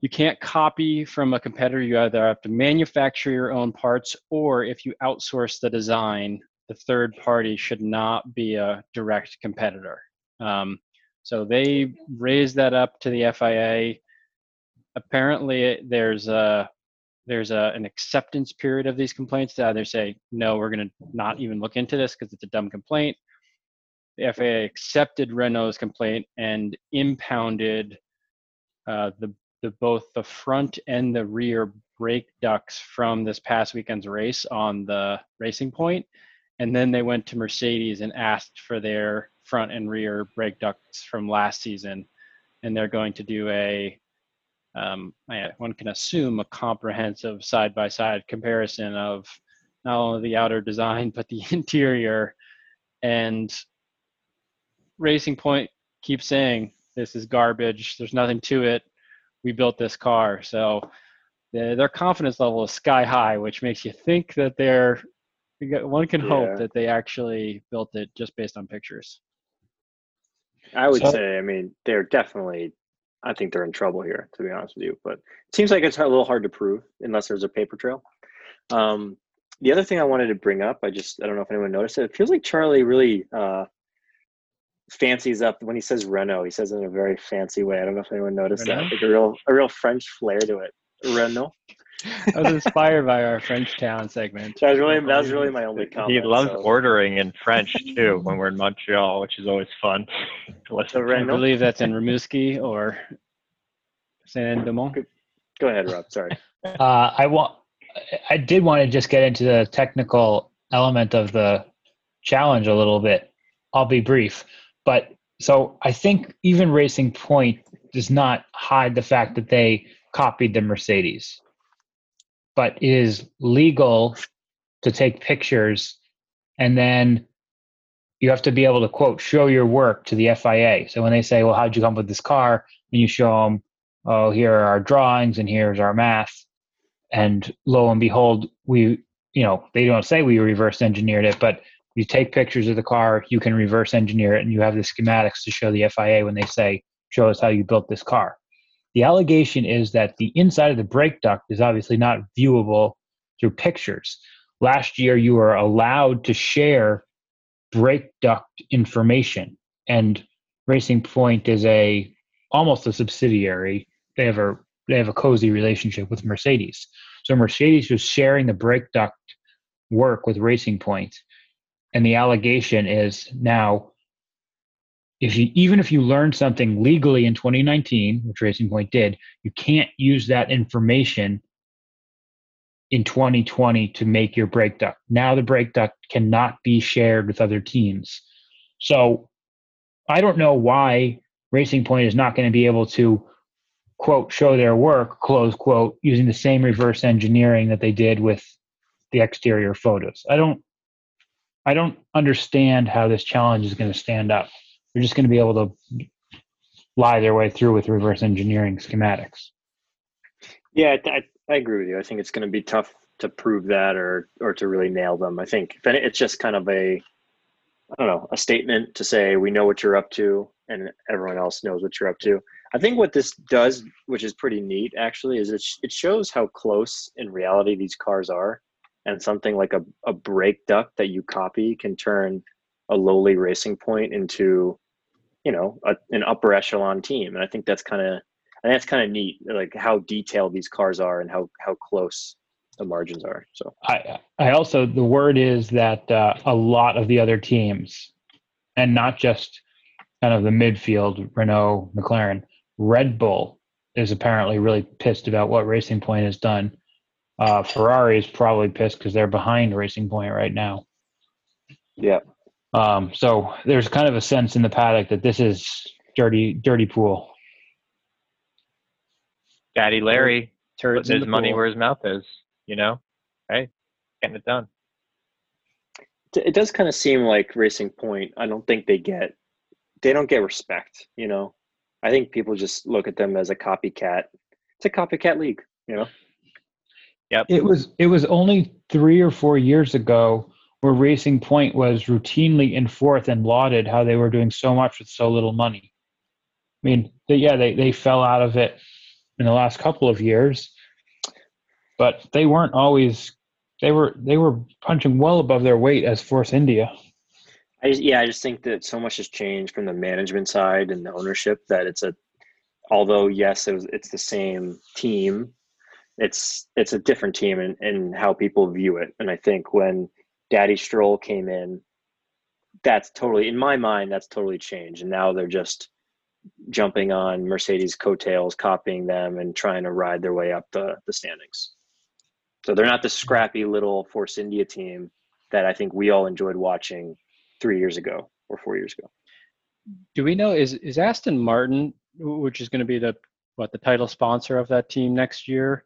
you can't copy from a competitor. You either have to manufacture your own parts, or if you outsource the design, the third party should not be a direct competitor. Um, so they raised that up to the FIA. Apparently, there's a there's a, an acceptance period of these complaints to either say no we're going to not even look into this because it's a dumb complaint the FIA accepted renault's complaint and impounded uh, the, the both the front and the rear brake ducts from this past weekend's race on the racing point and then they went to mercedes and asked for their front and rear brake ducts from last season and they're going to do a um, one can assume a comprehensive side-by-side comparison of not only the outer design but the interior. And Racing Point keeps saying this is garbage. There's nothing to it. We built this car, so their their confidence level is sky high, which makes you think that they're. One can Yeah. hope that they actually built it just based on pictures. I would So- say, I mean, they're definitely. I think they're in trouble here, to be honest with you. But it seems like it's a little hard to prove unless there's a paper trail. Um, the other thing I wanted to bring up, I just I don't know if anyone noticed it. It feels like Charlie really uh, fancies up when he says Renault. He says it in a very fancy way. I don't know if anyone noticed Renault? that. Like a real a real French flair to it. Renault. I was inspired by our French Town segment. That was really that was really my only comment. He loves so. ordering in French too when we're in Montreal, which is always fun to listen So. I believe that's in Rimouski or Saint-Domingue. Go ahead, Rob. Sorry. Uh, I want. I did want to just get into the technical element of the challenge a little bit. I'll be brief, but so I think even Racing Point does not hide the fact that they copied the Mercedes, but it is legal to take pictures and then you have to be able to quote show your work to the FIA. So when they say, "Well, how'd you come up with this car?" and you show them, "Oh, here are our drawings and here's our math," and lo and behold, we, you know, they don't say we reverse engineered it, but you take pictures of the car, you can reverse engineer it, and you have the schematics to show the FIA when they say, "Show us how you built this car." The allegation is that the inside of the brake duct is obviously not viewable through pictures. Last year, you were allowed to share brake duct information, and Racing Point is a almost a subsidiary. They have a they have a cozy relationship with Mercedes. So Mercedes was sharing the brake duct work with Racing Point, and the allegation is now if you even if you learned something legally in 2019, which Racing Point did, you can't use that information in 2020 to make your brake duct. Now the brake duct cannot be shared with other teams. So I don't know why Racing Point is not going to be able to quote show their work close quote using the same reverse engineering that they did with the exterior photos. I don't I don't understand how this challenge is going to stand up. They're just going to be able to lie their way through with reverse engineering schematics. Yeah, I, I, agree with you. I think it's going to be tough to prove that or or to really nail them. I think it's just kind of a I don't know a statement to say we know what you're up to and everyone else knows what you're up to. I think what this does, which is pretty neat actually, is it, sh- it shows how close in reality these cars are. And something like a, a brake duct that you copy can turn a lowly racing point into, you know, a, an upper echelon team. And I think that's kind of, and that's kind of neat, like how detailed these cars are and how, how close the margins are. So I I also the word is that uh, a lot of the other teams, and not just kind of the midfield, Renault, McLaren, Red Bull is apparently really pissed about what Racing Point has done. Uh, Ferrari is probably pissed because they're behind Racing Point right now. yeah, Um, so there's kind of a sense in the paddock that this is dirty, dirty pool. Daddy Larry Turds putting his money pool. where his mouth is. You know, hey, getting it done. it does kind of seem like Racing Point. I don't think they get they don't get respect. You know, I think people just look at them as a copycat. It's a copycat league. You know, Yep. It was it was only three or four years ago where Racing Point was routinely in fourth and lauded how they were doing so much with so little money. I mean, they, yeah, they they fell out of it in the last couple of years, but they weren't always. They were they were punching well above their weight as Force India. I just, yeah, I just think that so much has changed from the management side and the ownership that it's a. Although yes, it was it's the same team. It's it's a different team and and how people view it. And I think when Daddy Stroll came in, that's totally in my mind that's totally changed. And now they're just jumping on Mercedes coattails, copying them, and trying to ride their way up the the standings. So they're not the scrappy little Force India team that I think we all enjoyed watching three years ago or four years ago. Do we know is is Aston Martin, which is going to be the what the title sponsor of that team next year?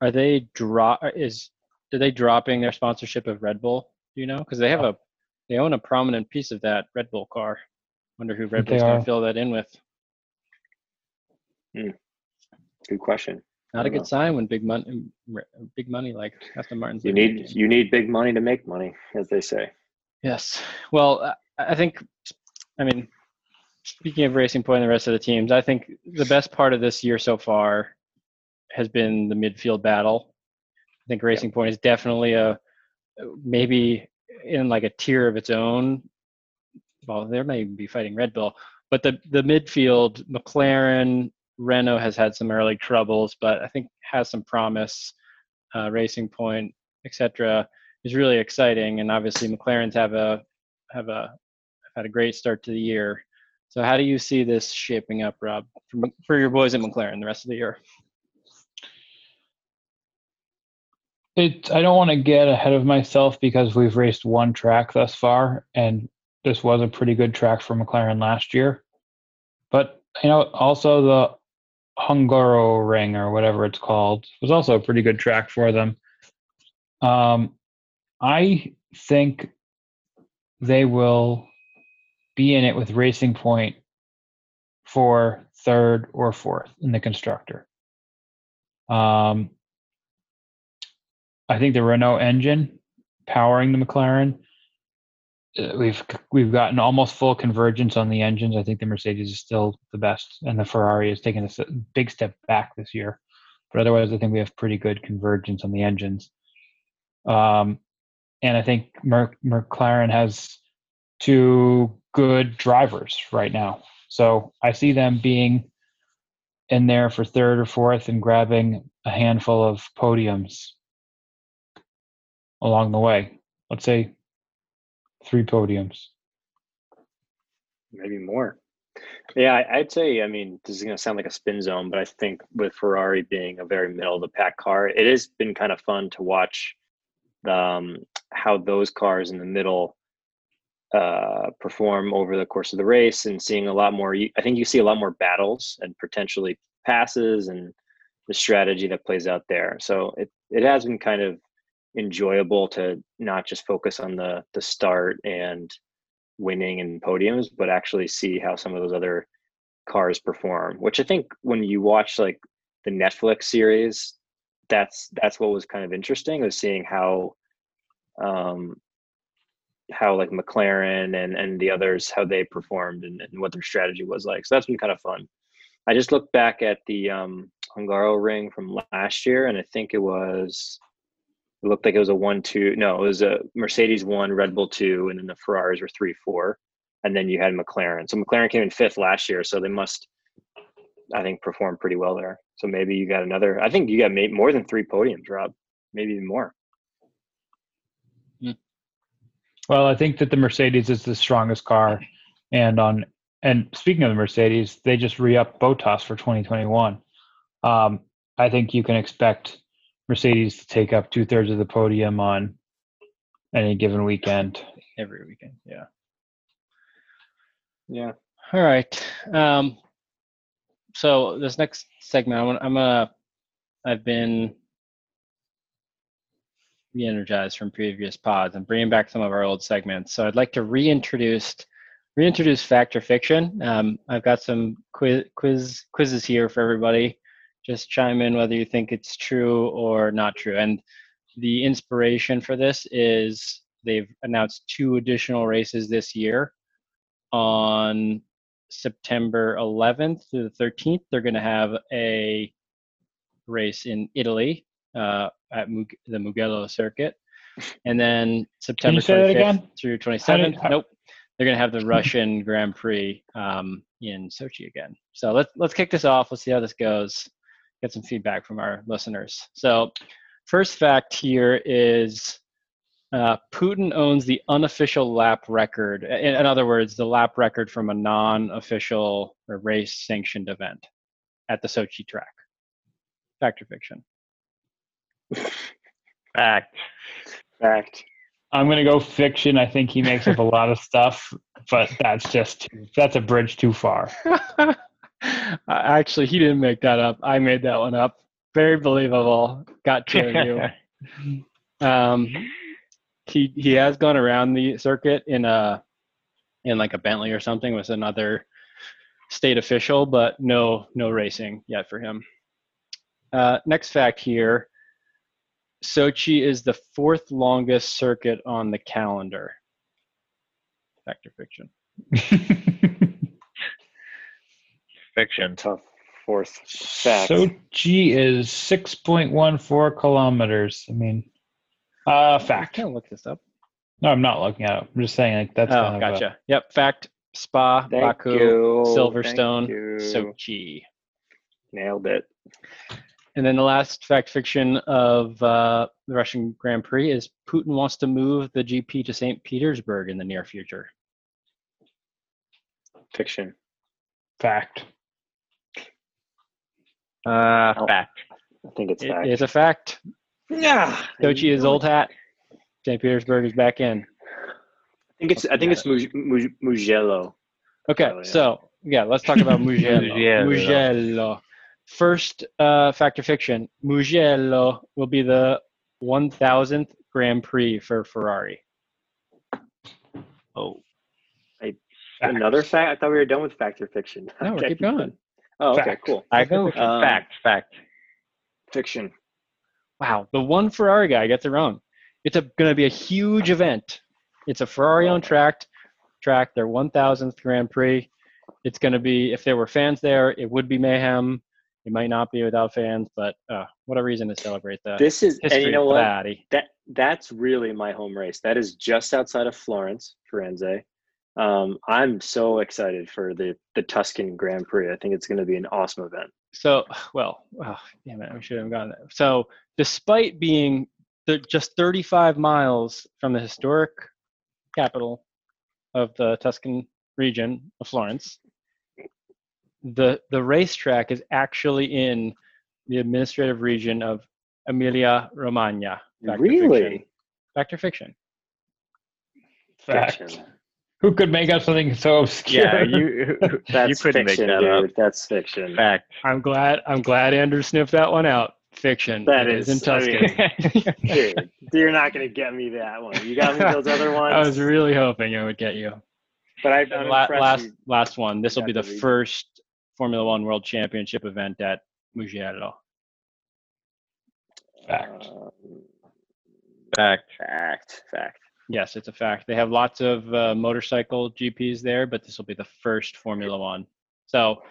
Are they drop is are they dropping their sponsorship of Red Bull? Do you know? Because they have a they own a prominent piece of that Red Bull car. Wonder who Red Bull's going to fill that in with. Hmm. Good question. Not a don't know. good sign when big money, big money like Aston Martin's. You need you need big money to make money, as they say. Yes. Well, I I think, I mean, speaking of Racing Point and the rest of the teams, I think the best part of this year so far has been the midfield battle. I think Racing Point is definitely a maybe in like a tier of its own. Well, they may even be fighting Red Bull, but the the midfield, McLaren, Renault has had some early troubles, but I think has some promise. Uh, Racing Point, etc is really exciting. And obviously, McLaren's have a have a had a great start to the year. So, how do you see this shaping up, Rob, for, for your boys at McLaren the rest of the year? It. I don't want to get ahead of myself because we've raced one track thus far, and this was a pretty good track for McLaren last year. But you know, also the Hungaroring or whatever it's called was also a pretty good track for them. Um, I think they will be in it with Racing Point for third or fourth in the constructor. Um, I think the Renault engine powering the McLaren. uh, We've we've gotten almost full convergence on the engines. I think the Mercedes is still the best, and the Ferrari has taken a big step back this year. But otherwise, I think we have pretty good convergence on the engines. Um, and I think Mer- McLaren has two good drivers right now. So I see them being in there for third or fourth and grabbing a handful of podiums along the way. Let's say three podiums. Maybe more. Yeah, I'd say. I mean, this is going to sound like a spin zone, but I think with Ferrari being a very middle of the pack car, it has been kind of fun to watch um, how those cars in the middle uh, perform over the course of the race, and seeing a lot more. I think you see a lot more battles and potentially passes and the strategy that plays out there. So it it has been kind of enjoyable to not just focus on the the start and winning and podiums, but actually see how some of those other cars perform. Which I think when you watch like the Netflix series, that's that's what was kind of interesting was seeing how um how like McLaren and and the others how they performed and, and what their strategy was like. So that's been kind of fun. I just looked back at the um, Hungaroring from last year, and I think it was. It looked like it was a one-two. No, it was a Mercedes one, Red Bull two, and then the Ferraris were three, four, and then you had McLaren. So McLaren came in fifth last year, so they must, I think, perform pretty well there. So maybe you got another. I think you got more than three podiums, Rob. Maybe even more. Well, I think that the Mercedes is the strongest car, and on and speaking of the Mercedes, they just re-upped Bottas for 2021. Um, I think you can expect Mercedes to take up two thirds of the podium on any given weekend. Every weekend, yeah. Yeah. All right. Um, so this next segment, I'm, I'm gonna, I've been re-energized from previous pods and bringing back some of our old segments. So I'd like to reintroduce reintroduce fact or fiction. Um, I've got some quiz, quiz quizzes here for everybody. Just chime in whether you think it's true or not true. And the inspiration for this is they've announced two additional races this year. On September 11th through the 13th, they're going to have a race in Italy uh, at Mug- the Mugello circuit. And then September say 25th again? through How 27th. did- how- nope. They're going to have the Russian Grand Prix um, in Sochi again. So let's let's kick this off. Let's see how this goes. Get some feedback from our listeners. So, first fact here is uh, Putin owns the unofficial lap record. In, in other words, the lap record from a non-official or race-sanctioned event at the Sochi track. Fact or fiction? Fact. Fact. I'm gonna go fiction. I think he makes up a lot of stuff, but that's just too, that's a bridge too far. Actually, he didn't make that up. I made that one up. Very believable. Got of you. Um, he he has gone around the circuit in a in like a Bentley or something with another state official, but no no racing yet for him. Uh, next fact here: Sochi is the fourth longest circuit on the calendar. Fact or fiction? Fiction. Tough fourth fact. Sochi is 6.14 kilometers. I mean, uh, I fact. can look this up. No, I'm not looking at it. I'm just saying like that's oh, kind of a- gotcha. Yep. Fact: Spa, Thank Baku, you. Silverstone, Sochi. Nailed it. And then the last fact fiction of uh, the Russian Grand Prix is Putin wants to move the GP to St. Petersburg in the near future. Fiction. fact. Uh, Oh. fact. I think it's It fact. is a fact. yeah. Sochi is old hat. St. Petersburg is back in. I think it's I think it's Muj- Muj- Mugello. Okay, Oh, yeah. so yeah, let's talk about Mugello. Mugello. Mugello. First uh, fact or fiction: Mugello will be the 1,000th Grand Prix for Ferrari. Oh, Fact. Another fact. I thought we were done with fact or fiction. No, Okay. keep going. Oh, okay, Fact. cool. I go Um, fact. Fact. Fiction. Wow, the one Ferrari guy gets it wrong. It's gonna be a huge event. It's a Ferrari on track, track, their 1,000th Grand Prix. It's gonna be, if there were fans there, it would be mayhem. It might not be without fans, but uh, what a reason to celebrate that. This is and you know what? That that's really my home race. That is just outside of Florence, Firenze. Um, I'm so excited for the the Tuscan Grand Prix. I think it's going to be an awesome event. So, well, oh, damn it, I should have gotten that. So, despite being th- just 35 miles from the historic capital of the Tuscan region of Florence, the the racetrack is actually in the administrative region of Emilia Romagna. Fact? Really? Fact or fiction? Fact. Fiction. Who could make up something so obscure? Yeah, you That's you couldn't fiction, make that dude. up. That's fiction. Fact. I'm glad. I'm glad Andrew sniffed that one out. Fiction. That is, It is in is- I mean- Dude, you're not going to get me that one. You got me those other ones. I was really hoping I would get you. but I, And I'm la- last you- last one. This will be the the first Formula One World Championship event at Mugello. Fact. Um, Fact. fact. Fact. Yes, it's a fact. They have lots of uh, motorcycle GPs there, but this will be the first Formula One So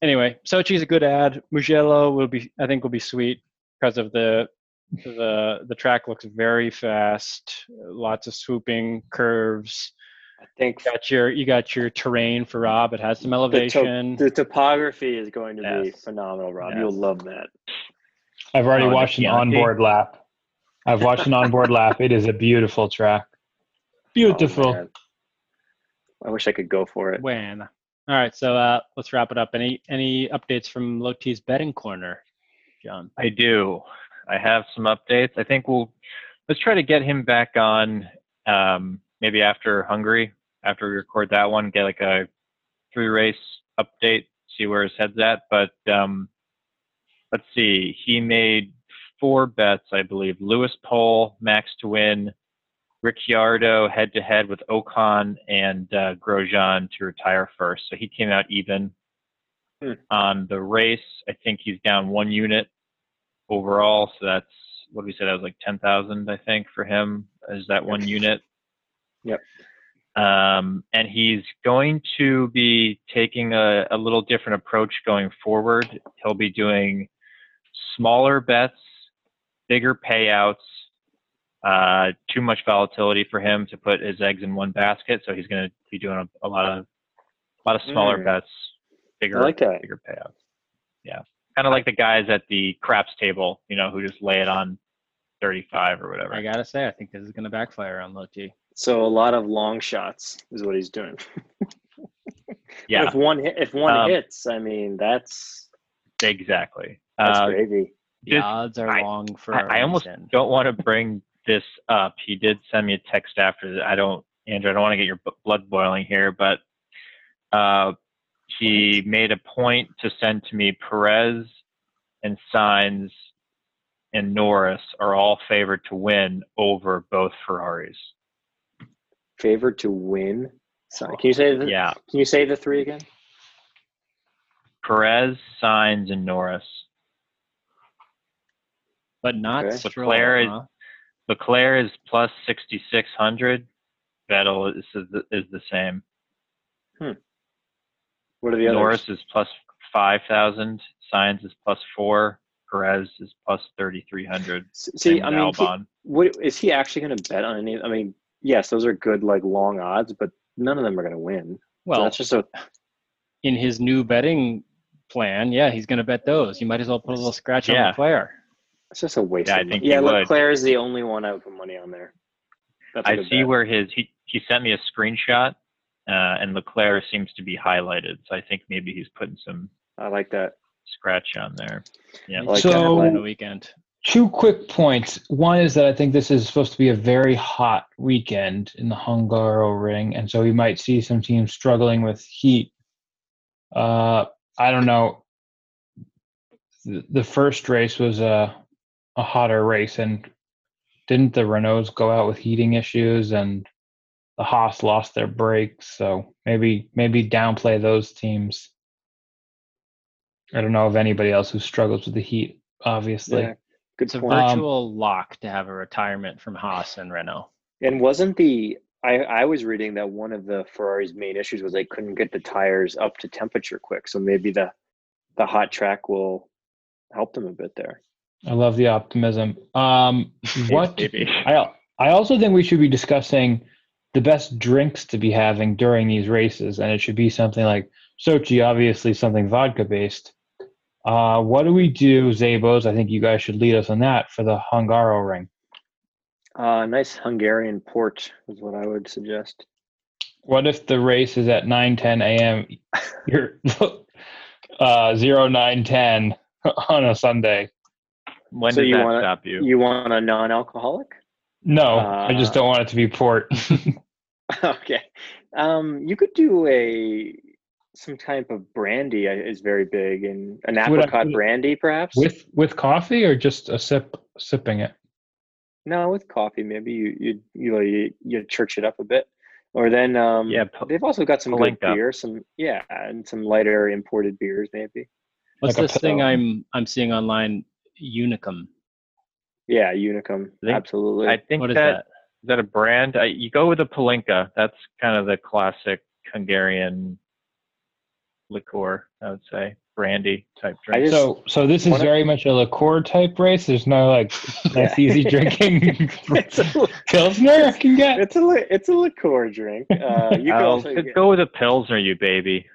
anyway, Sochi's a good ad. Mugello will be, I think, will be sweet because of the the the track looks very fast. Lots of swooping curves. I think Got your you got your terrain for Rob. It has some the, to- elevation. the topography is going to be phenomenal, Rob. Yes. You'll love that. I've already Oh, watched an onboard lap. I've watched an onboard lap. It is a beautiful track. Oh, Beautiful. man. I wish I could go for it. when. All right, so uh, let's wrap it up. Any any updates from Loti's betting corner, John? I do. I have some updates. I think we'll let's try to get him back on um, maybe after Hungary, after we record that one, get like a three race update, see where his head's at. But um, let's see. He made four bets, I believe. Lewis Pole, Max to win, Ricciardo head to head with Ocon and uh, Grosjean to retire first. So he came out even. Hmm. On the race, I think he's down one unit overall. So that's what we said. That was like ten thousand, I think, for him. Is that one unit? Yep. Um, and he's going to be taking a, a little different approach going forward. He'll be doing smaller bets, bigger payouts. Uh, too much volatility for him to put his eggs in one basket, so he's going to be doing a, a lot of a lot of smaller Mm. bets, bigger I like that. bigger payouts. Yeah, kind of like the guys at the craps table, you know, who just lay it on 35 or whatever. I gotta say, I think this is gonna backfire on Loti. So a lot of long shots is what he's doing. yeah, If one hit, if one Um, hits, I mean that's exactly. that's Uh, gravy. The Just- odds are I- long for. I almost don't want to bring this up. He did send me a text after that. I don't, Andrew, I don't want to get your b- blood boiling here, but uh, he made a point to send to me Perez and Sainz and Norris are all favored to win over both Ferraris. Favored to win. So, can you say the, Yeah, Can you say the three again? Perez, Sainz, and Norris. but not Okay. Stroll. Leclerc is- huh? Leclerc is plus 6,600. Vettel is, is, the, is the same. Hmm. What are the others? Norris is plus 5,000. Sainz is plus four. Perez is plus 3,300. S- See, I mean, he, what is he actually going to bet on any? I mean, yes, those are good, like long odds, but none of them are going to win. So Well, that's just a in his new betting plan, yeah, he's gonna bet those. You might as well put a little scratch on Yeah. Leclerc. It's just a waste. Yeah, I of think money. Yeah, he would. Leclerc is the only one I would put money on there. That's a I good see bet. where his he, he sent me a screenshot, uh, and Leclerc seems to be highlighted. So I think maybe he's putting some I like that. scratch on there. Yeah. like So the weekend. Two quick points. One is that I think this is supposed to be a very hot weekend in the Hungaroring, and so we might see some teams struggling with heat. Uh, I don't know. The, the first race was a a hotter race, and didn't the Renaults go out with heating issues, and the Haas lost their brakes? So maybe maybe downplay those teams. I don't know of anybody else who struggles with the heat. Obviously. Yeah, good It's a point. Um, virtual lock to have a retirement from Haas and Renault. And wasn't the I, I was reading that one of the Ferrari's main issues was they couldn't get the tires up to temperature quick. So maybe the the hot track will help them a bit there. I love the optimism. Um, what I I also think we should be discussing the best drinks to be having during these races, and it should be something like Sochi, obviously something vodka based. Uh, what do we do, Zabos? I think you guys should lead us on that for the Hungaroring. Uh, nice Hungarian port is what I would suggest. What if the race is at 9 10 a.m. You're uh, 0 9 10 on a Sunday? When So does you that wanna- stop you? You want a non-alcoholic? No, I just Uh, don't want it to be port. okay. Um, you could do a some type of brandy uh, is very big and an Would I apricot brandy perhaps. with with coffee or just a sip sipping it? no, with coffee maybe you you you you, you church it up a bit, or then um Yeah, po- they've also got some good Palinka. beer, some yeah, and some lighter imported beers maybe. What's Like this thing. I'm I'm seeing online? Unicum. Yeah, Unicum, I think- absolutely. I think What is that that? is that a brand? I, you go with a Palinka. That's kind of the classic Hungarian liqueur. I would say brandy type drink. just- So, so this is One of- very much a liqueur type race. There's no like nice, easy drinking it's a pilsner I can get. it's a it's a liqueur drink. Uh, you I'll also could go with a pilsner, you baby.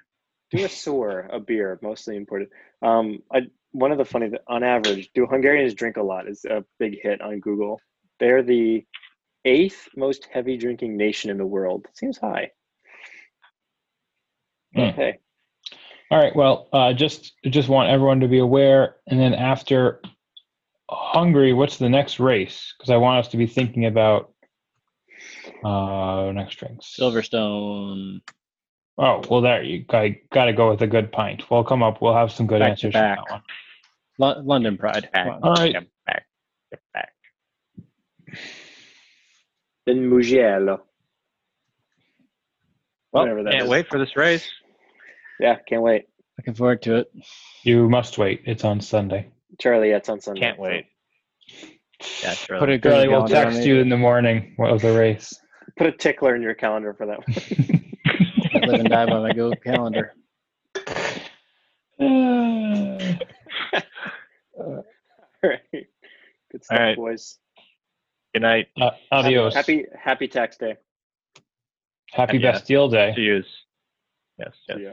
do a sour, a beer, mostly imported. Um, I, one of the funny, on average, do Hungarians drink a lot? Is a big hit on Google. They're the eighth most heavy drinking nation in the world. Seems high. Hey, All right. Well, uh, just just want everyone to be aware, and then after Hungary, what's the next race? Because I want us to be thinking about uh next drinks. Silverstone. Oh well, there you got to go with a good pint. We'll come up. We'll have some good Back to answers from back. that one. Lo- London Pride. Come on. All right. Get back. Get back. then Mugello. Well, Whatever that can't is. wait for this race. Yeah, can't wait. Looking forward to it. You must wait. It's on Sunday. Charlie, it's on Sunday. Can't wait. Yeah, sure. Put a Charlie good will text you in the morning of the race. Put a tickler in your calendar for that one. I live and die by my Google Calendar. All right. Good stuff, right. boys. Good night. Uh, adios. Happy Happy Tax Day. Happy Yeah. Bastille Day. To use. Yes. Yes. See ya.